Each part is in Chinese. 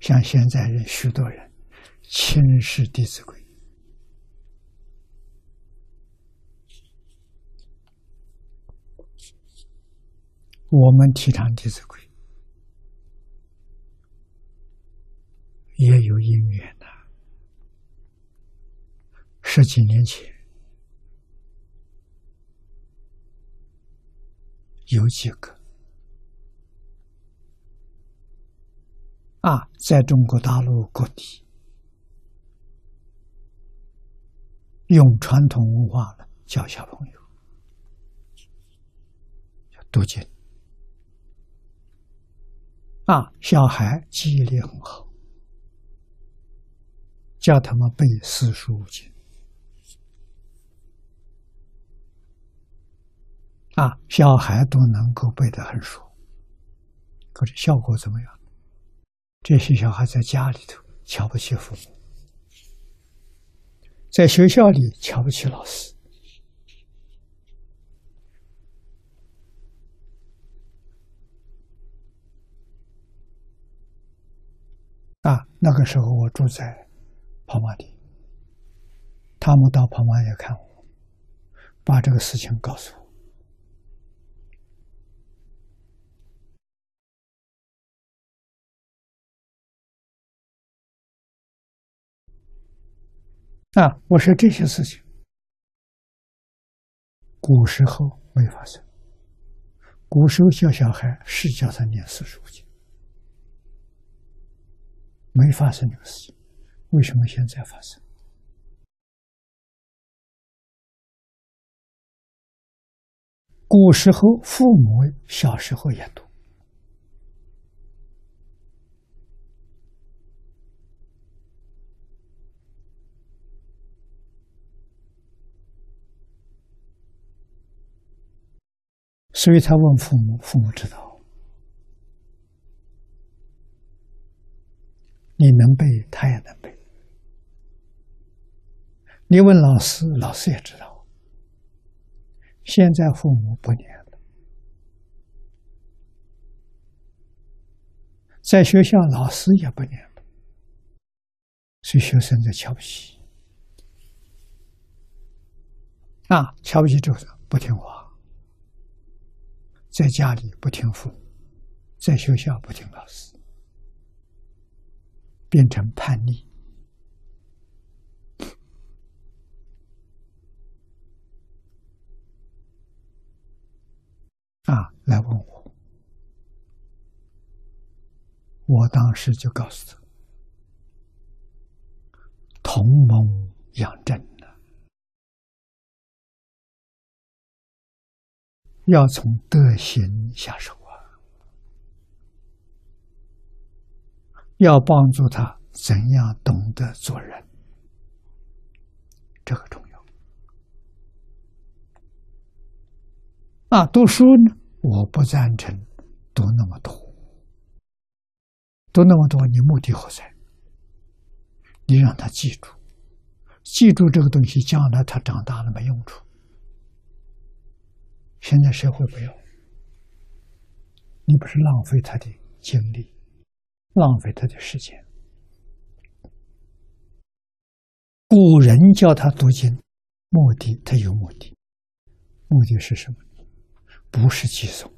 像现在人许多人轻视《弟子规》，我们提倡《弟子规》也有因缘的。十几年前，有几个。啊，在中国大陆各地，用传统文化教小朋友读经。啊，小孩记忆力很好，叫他们背四书五经。啊，小孩都能够背得很熟，可是效果怎么样？这些小孩在家里头瞧不起父母，在学校里瞧不起老师。啊，那个时候我住在跑马地，他们到跑马地看我，把这个事情告诉我。啊！我说这些事情，古时候没发生。古时候教小孩是教他念四书经，没发生这个事情。为什么现在发生？古时候父母小时候也读。所以他问父母，父母知道。你能背，他也能背。你问老师，老师也知道。现在父母不念了，在学校老师也不念了，所以学生在瞧不起。啊，瞧不起就是不听话。在家里不听父母，在学校不听老师，变成叛逆啊！来问我，我当时就告诉他：同盟养正。要从德行下手啊！要帮助他怎样懂得做人，这个重要。啊，读书呢，我不赞成读那么多，读那么多，你目的何在？你让他记住，记住这个东西，将来他长大了没用处。现在社会不要，你不是浪费他的精力，浪费他的时间。古人教他读经，目的他有目的，目的是什么？不是记诵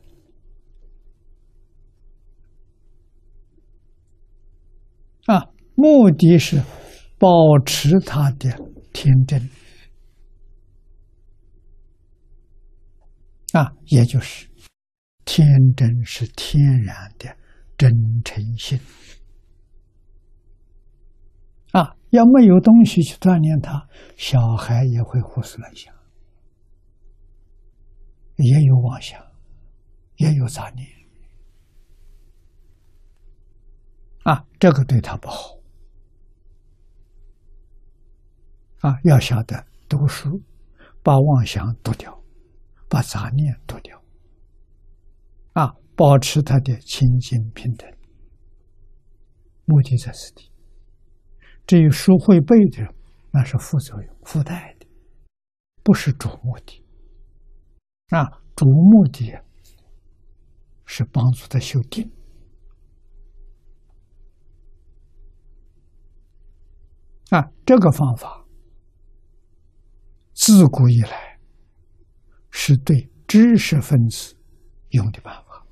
啊，目的是保持他的天真。啊，也就是天真是天然的真诚心啊！要没有东西去锻炼他，小孩也会胡思乱想，也有妄想，也有杂念啊！这个对他不好啊！要晓得读书，把妄想读掉。把杂念脱掉，啊，保持他的清净平等，目的在此地。至于书会背的，那是副作用、附带的，不是主目的。啊，主目的是帮助他修定。啊，这个方法自古以来是对知识分子用的办法。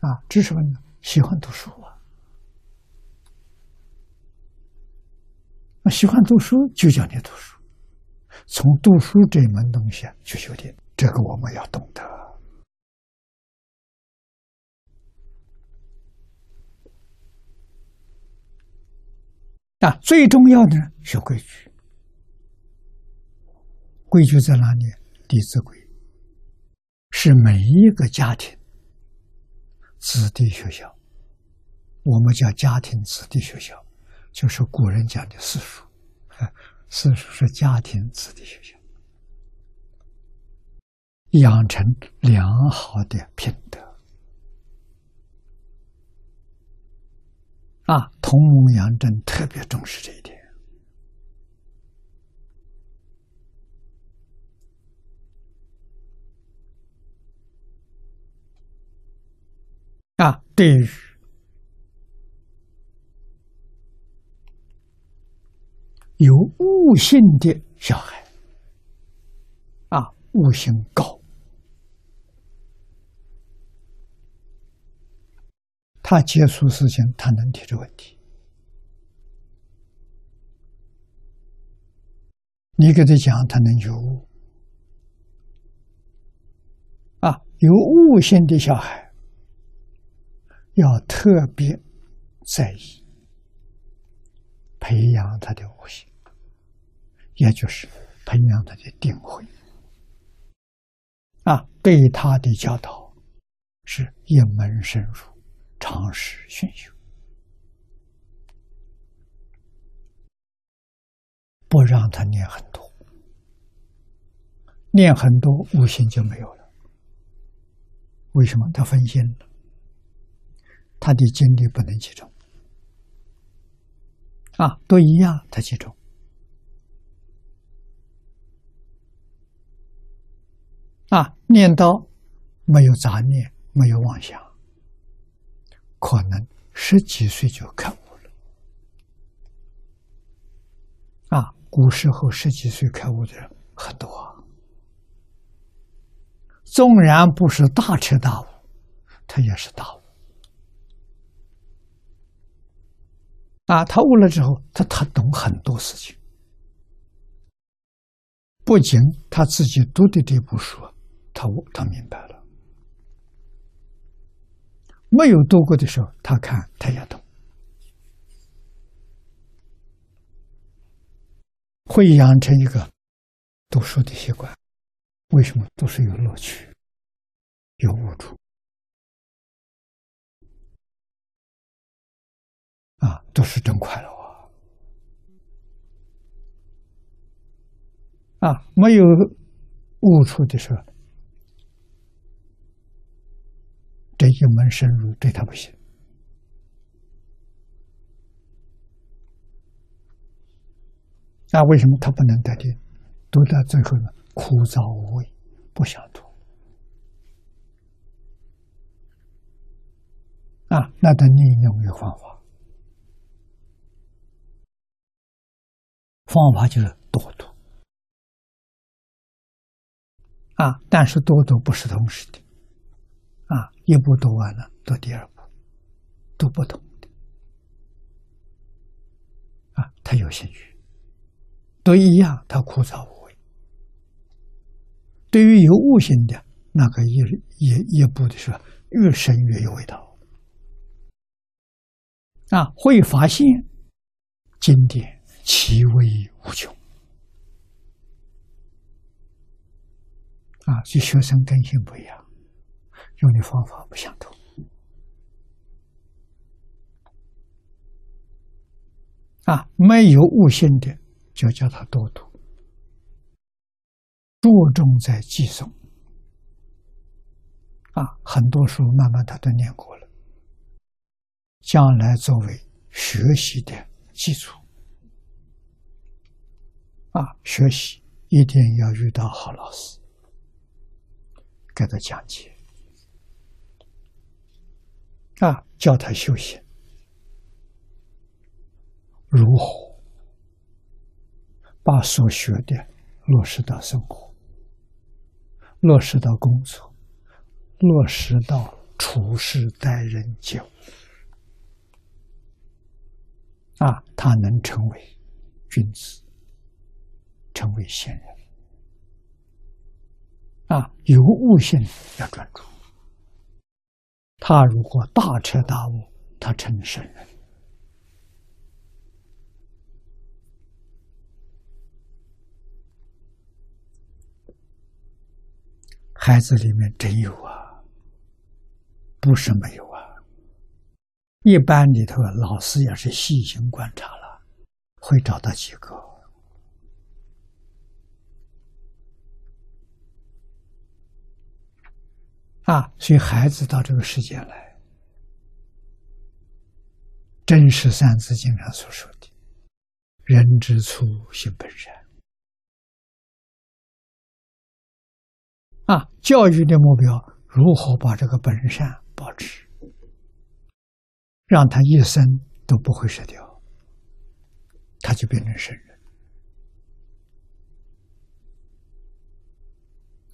啊，知识分子喜欢读书啊，那喜欢读书就叫你读书，从读书这门东西去修炼，这个我们要懂得。啊，最重要的学规矩，规矩在哪里？《弟子规》是每一个家庭子弟学校，我们叫家庭子弟学校，就是古人讲的私塾，私塾是家庭子弟学校，养成良好的品德。啊，同盟杨震特别重视这一点。啊，对于有悟性的小孩，啊，悟性高。他接触事情，他能提出问题。你给他讲，他能有悟。啊，有悟性的小孩要特别在意培养他的悟性，也就是培养他的定慧。啊，对他的教导是一门深入。尝试熏修，不让他念很多，念很多悟性就没有了。为什么？他分心了，他的精力不能集中。啊，都一样，他集中。啊，念叨没有杂念，没有妄想。可能十几岁就开悟了，啊，古时候十几岁开悟的人很多，纵然不是大彻大悟，他也是大悟。啊，他悟了之后，他他懂很多事情，不仅他自己读的这部书，他他明白了。没有读过的时候，他看他也懂，会养成一个读书的习惯。为什么读书有乐趣，有悟处？啊，读书真快乐啊！啊，没有悟出的时候。这一门深入对他不行，那为什么他不能得定？读到最后呢，枯燥无味，不想读。啊，那得另用一个方法，方法就是多读。啊，但是多读不是同时的。啊，一步读完了，读第二步，读不同的。啊，他有兴趣，都一样，他枯燥无味。对于有悟性的那个一一一步的时候，越深越有味道。啊，会发现经典其威无穷。啊，这学生根性不一样。用的方法不相同啊！没有悟性的，就叫他多读，注重在记诵啊。很多书慢慢他都念过了，将来作为学习的基础啊。学习一定要遇到好老师，给他讲解。啊，教他修行，如何？把所学的落实到生活，落实到工作，落实到处事待人接物，啊，他能成为君子，成为仙人。啊，有悟性要专注。他如果大彻大悟，他成圣人。孩子里面真有啊，不是没有啊。一般里头，老师也是细心观察了，会找到几个啊。所以孩子到这个世界来，真是《三字经》上所说的“人之初，性本善”。啊，教育的目标如何把这个本善保持，让他一生都不会失掉，他就变成圣人。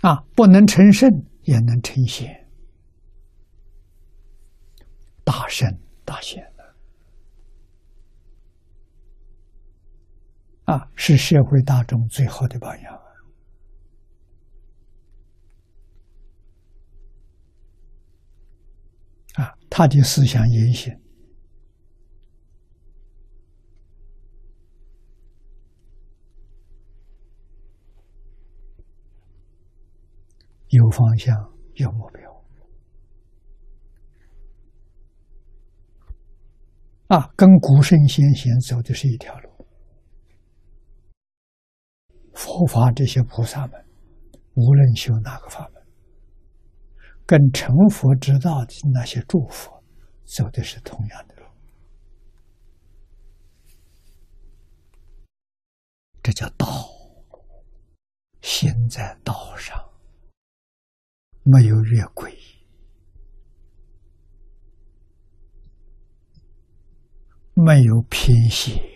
啊，不能成圣也能成仙，大圣大贤的，啊，是社会大众最好的榜样。啊，他的思想言行有方向、有目标啊，跟古圣先贤走的是一条路。佛法这些菩萨们，无论修哪个法门。跟成佛之道的那些诸佛走的是同样的路，这叫道。心在道上，没有越轨，没有偏斜。